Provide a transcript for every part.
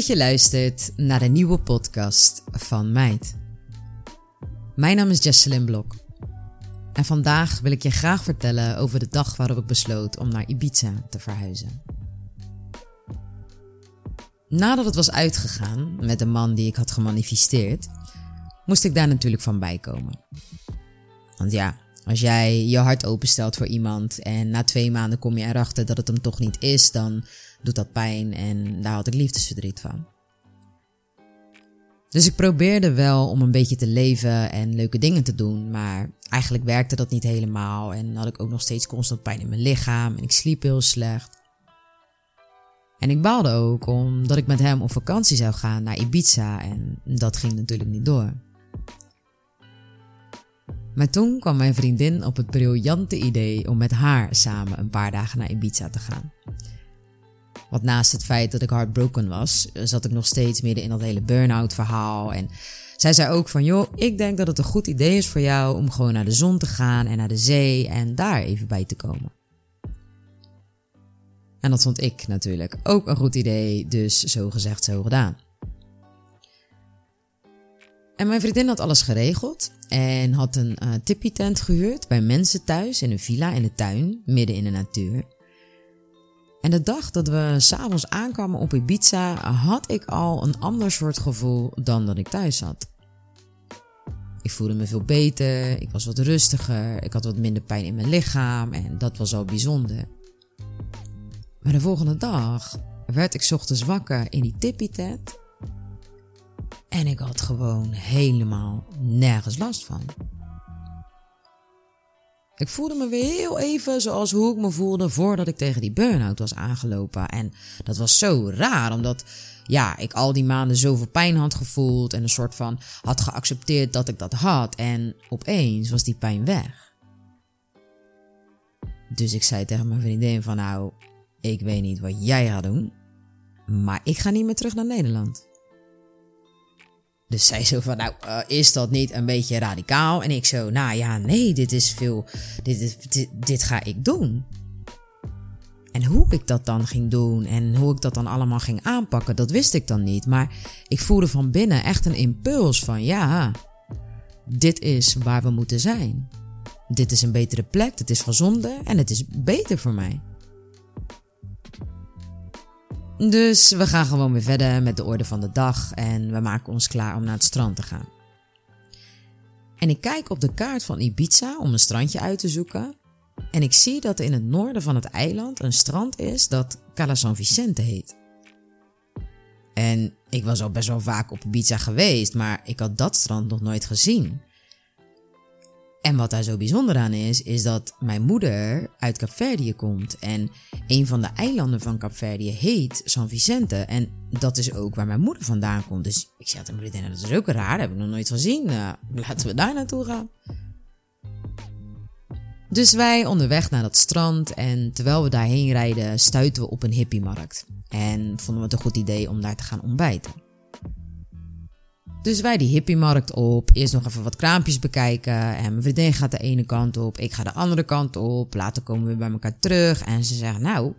dat je luistert naar de nieuwe podcast van Meid. Mijn naam is Jesselyn Blok. En vandaag wil ik je graag vertellen over de dag waarop ik besloot om naar Ibiza te verhuizen. Nadat het was uitgegaan met de man die ik had gemanifesteerd, moest ik daar natuurlijk van bijkomen. Want ja, als jij je hart openstelt voor iemand en na twee maanden kom je erachter dat het hem toch niet is, dan doet dat pijn en daar had ik liefdesverdriet van. Dus ik probeerde wel om een beetje te leven en leuke dingen te doen, maar eigenlijk werkte dat niet helemaal en had ik ook nog steeds constant pijn in mijn lichaam en ik sliep heel slecht. En ik baalde ook omdat ik met hem op vakantie zou gaan naar Ibiza en dat ging natuurlijk niet door. Maar toen kwam mijn vriendin op het briljante idee om met haar samen een paar dagen naar Ibiza te gaan. Want naast het feit dat ik heartbroken was, zat ik nog steeds midden in dat hele burn-out verhaal. En zij zei ook van, joh, ik denk dat het een goed idee is voor jou om gewoon naar de zon te gaan en naar de zee en daar even bij te komen. En dat vond ik natuurlijk ook een goed idee, dus zo gezegd, zo gedaan. En mijn vriendin had alles geregeld en had een uh, tippie-tent gehuurd bij mensen thuis in een villa in de tuin, midden in de natuur. En de dag dat we s'avonds aankwamen op Ibiza, had ik al een ander soort gevoel dan dat ik thuis zat. Ik voelde me veel beter, ik was wat rustiger, ik had wat minder pijn in mijn lichaam en dat was al bijzonder. Maar de volgende dag werd ik ochtends wakker in die tippie-tent en ik had gewoon helemaal nergens last van. Ik voelde me weer heel even zoals hoe ik me voelde voordat ik tegen die burn-out was aangelopen. En dat was zo raar, omdat ja, ik al die maanden zoveel pijn had gevoeld en een soort van had geaccepteerd dat ik dat had. En opeens was die pijn weg. Dus ik zei tegen mijn vriendin van nou, ik weet niet wat jij gaat doen, maar ik ga niet meer terug naar Nederland. Dus zij zo van, nou, uh, is dat niet een beetje radicaal? En ik zo, nou ja, nee, dit is veel, dit, dit, dit, ga ik doen. En hoe ik dat dan ging doen en hoe ik dat dan allemaal ging aanpakken, dat wist ik dan niet. Maar ik voelde van binnen echt een impuls van, ja, dit is waar we moeten zijn. Dit is een betere plek, het is gezonder en het is beter voor mij. Dus we gaan gewoon weer verder met de orde van de dag en we maken ons klaar om naar het strand te gaan. En ik kijk op de kaart van Ibiza om een strandje uit te zoeken. En ik zie dat er in het noorden van het eiland een strand is dat Cala San Vicente heet. En ik was al best wel vaak op Ibiza geweest, maar ik had dat strand nog nooit gezien. En wat daar zo bijzonder aan is, is dat mijn moeder uit Capverdië komt. En een van de eilanden van Capverdië heet San Vicente. En dat is ook waar mijn moeder vandaan komt. Dus ik zei tegen mijn vriendin, dat is ook raar, dat heb ik nog nooit gezien. Uh, laten we daar naartoe gaan. Dus wij onderweg naar dat strand en terwijl we daarheen rijden stuiten we op een hippiemarkt. En vonden we het een goed idee om daar te gaan ontbijten. Dus wij die hippiemarkt op, eerst nog even wat kraampjes bekijken. En mijn vriendin gaat de ene kant op, ik ga de andere kant op. Later komen we bij elkaar terug en ze zeggen, nou,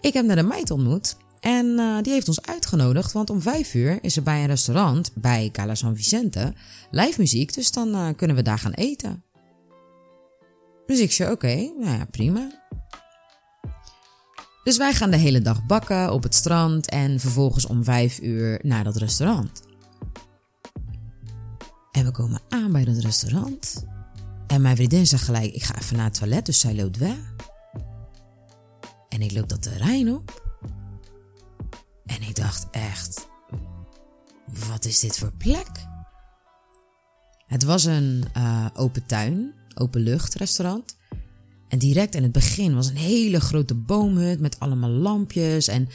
ik heb net een meid ontmoet. En uh, die heeft ons uitgenodigd, want om vijf uur is er bij een restaurant, bij Cala San Vicente, live muziek. Dus dan uh, kunnen we daar gaan eten. Dus ik zei, oké, nou ja, prima. Dus wij gaan de hele dag bakken op het strand en vervolgens om vijf uur naar dat restaurant. We komen aan bij het restaurant. En mijn vriendin zegt gelijk, ik ga even naar het toilet, dus zij loopt weg. En ik loop dat terrein op. En ik dacht echt, wat is dit voor plek? Het was een uh, open tuin, openlucht restaurant. En direct in het begin was een hele grote boomhut met allemaal lampjes. En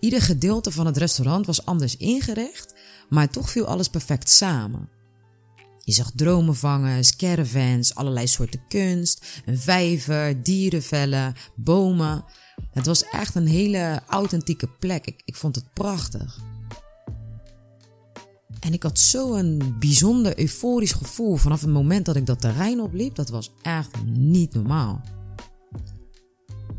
ieder gedeelte van het restaurant was anders ingericht, maar toch viel alles perfect samen. Je zag dromenvangers, caravans, allerlei soorten kunst, een vijver, dierenvellen, bomen. Het was echt een hele authentieke plek. Ik, ik vond het prachtig. En ik had zo'n bijzonder euforisch gevoel vanaf het moment dat ik dat terrein opliep. Dat was echt niet normaal.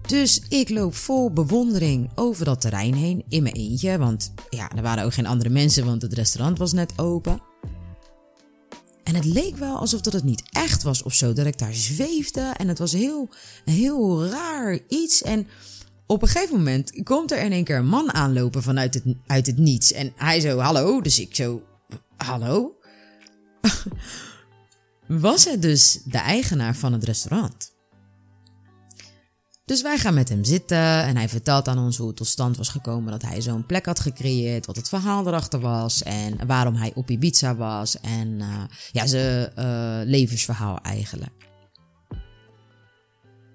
Dus ik loop vol bewondering over dat terrein heen in mijn eentje. Want ja, er waren ook geen andere mensen, want het restaurant was net open. En het leek wel alsof dat het niet echt was of zo. Dat ik daar zweefde. En het was heel, heel raar iets. En op een gegeven moment komt er in één keer een man aanlopen vanuit het, uit het niets. En hij zo, hallo. Dus ik zo, hallo? was het dus de eigenaar van het restaurant. Dus wij gaan met hem zitten en hij vertelt aan ons hoe het tot stand was gekomen dat hij zo'n plek had gecreëerd, wat het verhaal erachter was en waarom hij op Ibiza was en uh, ja, zijn uh, levensverhaal eigenlijk.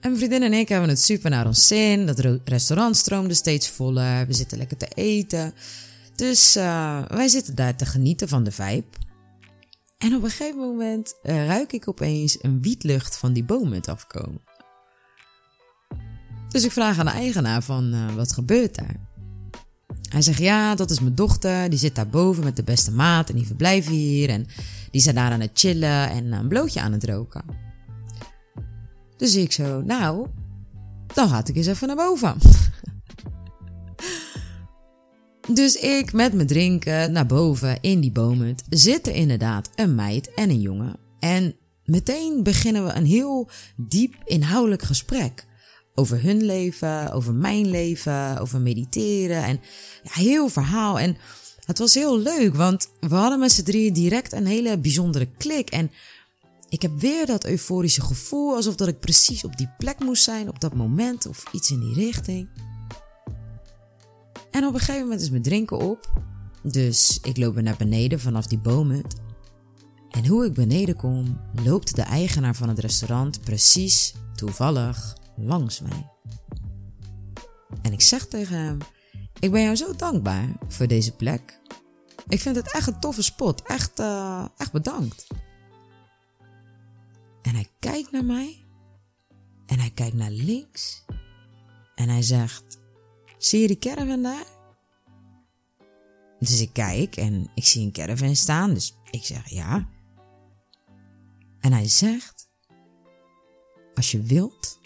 En mijn vriendin en ik hebben het super naar ons zin. Dat restaurant stroomde steeds voller. We zitten lekker te eten. Dus uh, wij zitten daar te genieten van de vibe. En op een gegeven moment ruik ik opeens een wietlucht van die bomen afkomen. Dus ik vraag aan de eigenaar van uh, wat gebeurt daar? Hij zegt ja, dat is mijn dochter. Die zit daar boven met de beste maat en die verblijven hier. En die zijn daar aan het chillen en een blootje aan het roken. Dus ik zo, nou, dan ga ik eens even naar boven. dus ik met mijn drinken naar boven in die bomen zitten inderdaad een meid en een jongen. En meteen beginnen we een heel diep inhoudelijk gesprek over hun leven, over mijn leven, over mediteren en ja, heel verhaal. En het was heel leuk, want we hadden met z'n drieën direct een hele bijzondere klik. En ik heb weer dat euforische gevoel, alsof dat ik precies op die plek moest zijn op dat moment of iets in die richting. En op een gegeven moment is mijn drinken op. Dus ik loop weer naar beneden vanaf die bomen. En hoe ik beneden kom, loopt de eigenaar van het restaurant precies toevallig langs mij. En ik zeg tegen hem: Ik ben jou zo dankbaar voor deze plek. Ik vind het echt een toffe spot. Echt, uh, echt bedankt. En hij kijkt naar mij. En hij kijkt naar links. En hij zegt: Zie je die caravan daar? Dus ik kijk en ik zie een caravan staan. Dus ik zeg ja. En hij zegt: Als je wilt,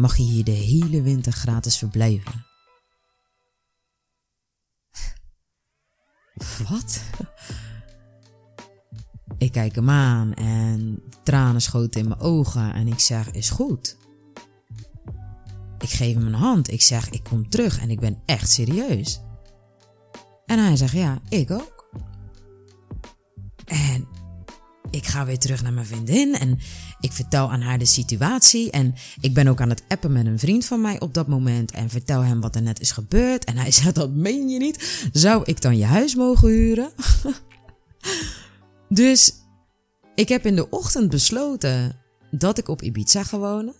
mag je hier de hele winter gratis verblijven. Wat? Ik kijk hem aan en tranen schoten in mijn ogen en ik zeg: Is goed. Ik geef hem een hand. Ik zeg: Ik kom terug en ik ben echt serieus. En hij zegt: Ja, ik ook. En ik ga weer terug naar mijn vriendin en ik vertel aan haar de situatie. En ik ben ook aan het appen met een vriend van mij op dat moment en vertel hem wat er net is gebeurd. En hij zegt: Dat meen je niet? Zou ik dan je huis mogen huren? dus ik heb in de ochtend besloten dat ik op Ibiza ga wonen.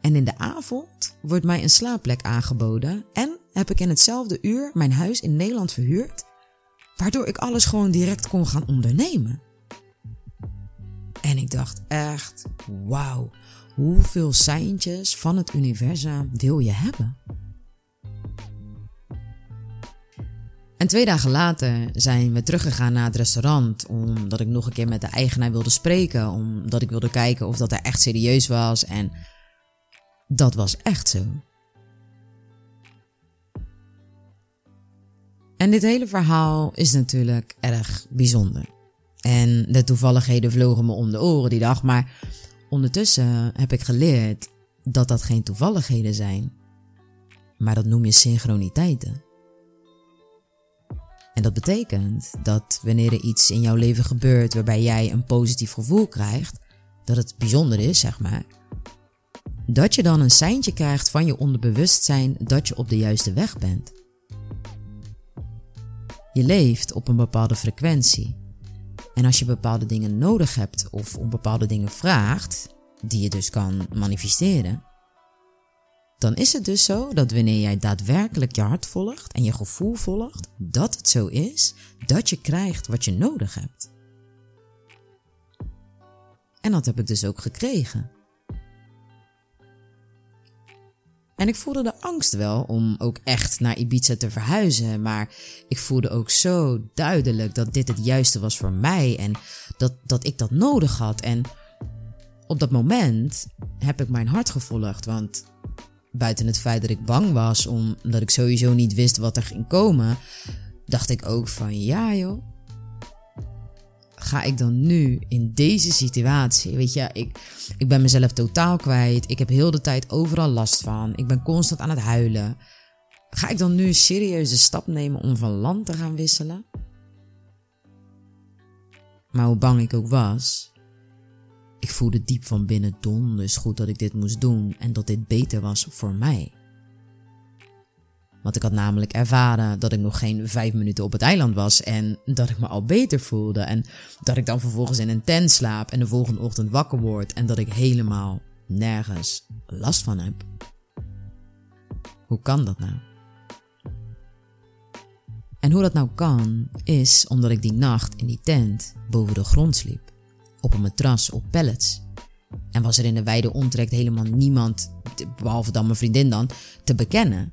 En in de avond wordt mij een slaapplek aangeboden en heb ik in hetzelfde uur mijn huis in Nederland verhuurd, waardoor ik alles gewoon direct kon gaan ondernemen. En ik dacht echt, wauw, hoeveel seintjes van het universum wil je hebben? En twee dagen later zijn we teruggegaan naar het restaurant omdat ik nog een keer met de eigenaar wilde spreken, omdat ik wilde kijken of dat er echt serieus was en dat was echt zo. En dit hele verhaal is natuurlijk erg bijzonder. En de toevalligheden vlogen me om de oren die dag. Maar ondertussen heb ik geleerd dat dat geen toevalligheden zijn. Maar dat noem je synchroniteiten. En dat betekent dat wanneer er iets in jouw leven gebeurt waarbij jij een positief gevoel krijgt, dat het bijzonder is, zeg maar, dat je dan een seintje krijgt van je onderbewustzijn dat je op de juiste weg bent. Je leeft op een bepaalde frequentie. En als je bepaalde dingen nodig hebt of om bepaalde dingen vraagt, die je dus kan manifesteren, dan is het dus zo dat wanneer jij daadwerkelijk je hart volgt en je gevoel volgt, dat het zo is dat je krijgt wat je nodig hebt. En dat heb ik dus ook gekregen. En ik voelde de angst wel om ook echt naar Ibiza te verhuizen, maar ik voelde ook zo duidelijk dat dit het juiste was voor mij en dat, dat ik dat nodig had. En op dat moment heb ik mijn hart gevolgd. Want buiten het feit dat ik bang was, omdat ik sowieso niet wist wat er ging komen, dacht ik ook van ja joh. Ga ik dan nu in deze situatie? Weet je, ik, ik ben mezelf totaal kwijt. Ik heb heel de tijd overal last van. Ik ben constant aan het huilen. Ga ik dan nu een serieuze stap nemen om van land te gaan wisselen? Maar hoe bang ik ook was, ik voelde diep van binnen donders goed dat ik dit moest doen en dat dit beter was voor mij. Want ik had namelijk ervaren dat ik nog geen vijf minuten op het eiland was en dat ik me al beter voelde. En dat ik dan vervolgens in een tent slaap en de volgende ochtend wakker word en dat ik helemaal nergens last van heb. Hoe kan dat nou? En hoe dat nou kan, is omdat ik die nacht in die tent boven de grond sliep. Op een matras op pallets. En was er in de wijde omtrek helemaal niemand, behalve dan mijn vriendin dan, te bekennen.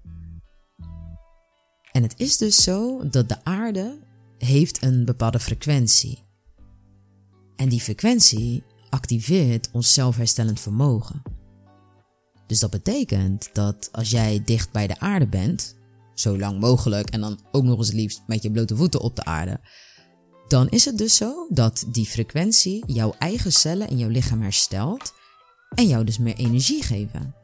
En het is dus zo dat de aarde heeft een bepaalde frequentie. En die frequentie activeert ons zelfherstellend vermogen. Dus dat betekent dat als jij dicht bij de aarde bent, zo lang mogelijk en dan ook nog eens liefst met je blote voeten op de aarde, dan is het dus zo dat die frequentie jouw eigen cellen in jouw lichaam herstelt en jou dus meer energie geven.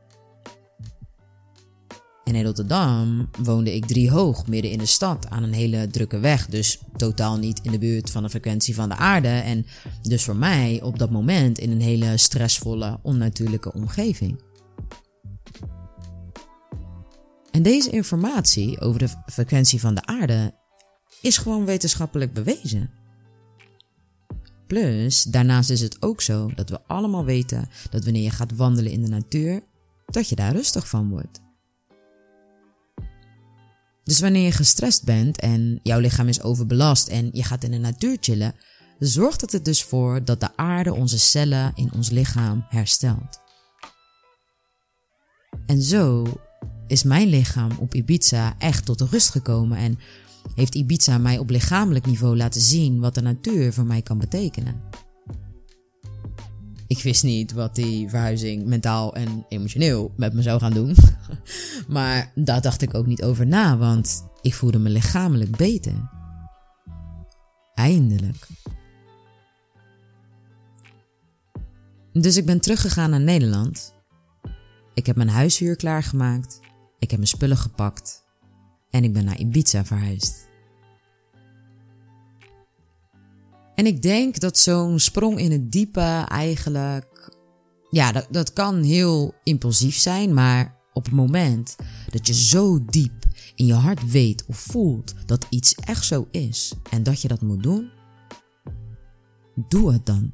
En in Rotterdam woonde ik drie hoog midden in de stad aan een hele drukke weg, dus totaal niet in de buurt van de frequentie van de aarde en dus voor mij op dat moment in een hele stressvolle, onnatuurlijke omgeving. En deze informatie over de frequentie van de aarde is gewoon wetenschappelijk bewezen. Plus, daarnaast is het ook zo dat we allemaal weten dat wanneer je gaat wandelen in de natuur, dat je daar rustig van wordt. Dus wanneer je gestrest bent en jouw lichaam is overbelast en je gaat in de natuur chillen, zorgt het er dus voor dat de aarde onze cellen in ons lichaam herstelt. En zo is mijn lichaam op Ibiza echt tot rust gekomen en heeft Ibiza mij op lichamelijk niveau laten zien wat de natuur voor mij kan betekenen. Ik wist niet wat die verhuizing mentaal en emotioneel met me zou gaan doen. maar daar dacht ik ook niet over na, want ik voelde me lichamelijk beter. Eindelijk. Dus ik ben teruggegaan naar Nederland. Ik heb mijn huishuur klaargemaakt. Ik heb mijn spullen gepakt. En ik ben naar Ibiza verhuisd. En ik denk dat zo'n sprong in het diepe eigenlijk. Ja, dat, dat kan heel impulsief zijn, maar op het moment dat je zo diep in je hart weet of voelt dat iets echt zo is en dat je dat moet doen, doe het dan.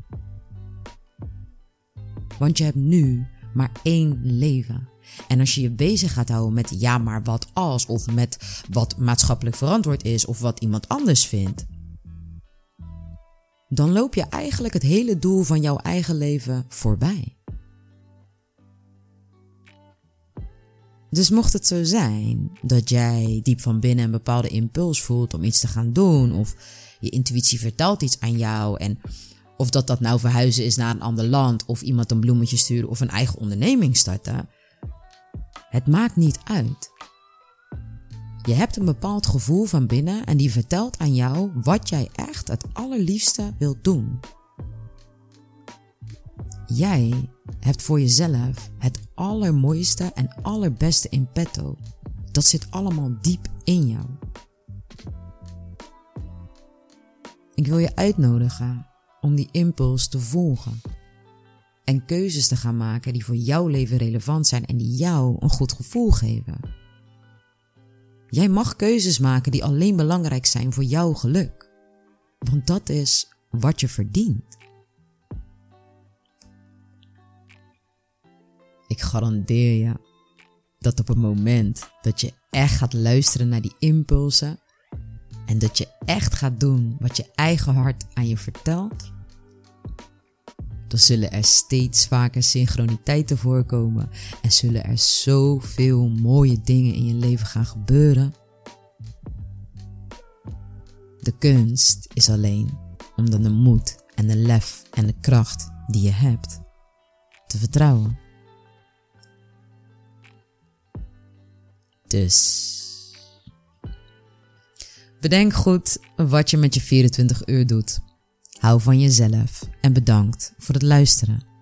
Want je hebt nu maar één leven. En als je je bezig gaat houden met ja, maar wat als, of met wat maatschappelijk verantwoord is, of wat iemand anders vindt, dan loop je eigenlijk het hele doel van jouw eigen leven voorbij. Dus mocht het zo zijn dat jij diep van binnen een bepaalde impuls voelt om iets te gaan doen, of je intuïtie vertelt iets aan jou en of dat dat nou verhuizen is naar een ander land, of iemand een bloemetje sturen of een eigen onderneming starten, het maakt niet uit. Je hebt een bepaald gevoel van binnen en die vertelt aan jou wat jij echt het allerliefste wilt doen. Jij hebt voor jezelf het allermooiste en allerbeste in petto. Dat zit allemaal diep in jou. Ik wil je uitnodigen om die impuls te volgen. En keuzes te gaan maken die voor jouw leven relevant zijn en die jou een goed gevoel geven. Jij mag keuzes maken die alleen belangrijk zijn voor jouw geluk. Want dat is wat je verdient. Ik garandeer je dat op het moment dat je echt gaat luisteren naar die impulsen en dat je echt gaat doen wat je eigen hart aan je vertelt, dan zullen er steeds vaker synchroniteiten voorkomen en zullen er zoveel mooie dingen in je leven gaan gebeuren. De kunst is alleen om dan de moed en de lef en de kracht die je hebt te vertrouwen. Dus. Bedenk goed wat je met je 24 uur doet. Hou van jezelf en bedankt voor het luisteren.